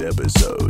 House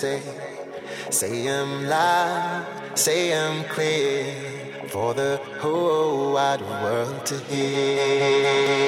say. Say them loud, say them clear for the whole wide world to hear.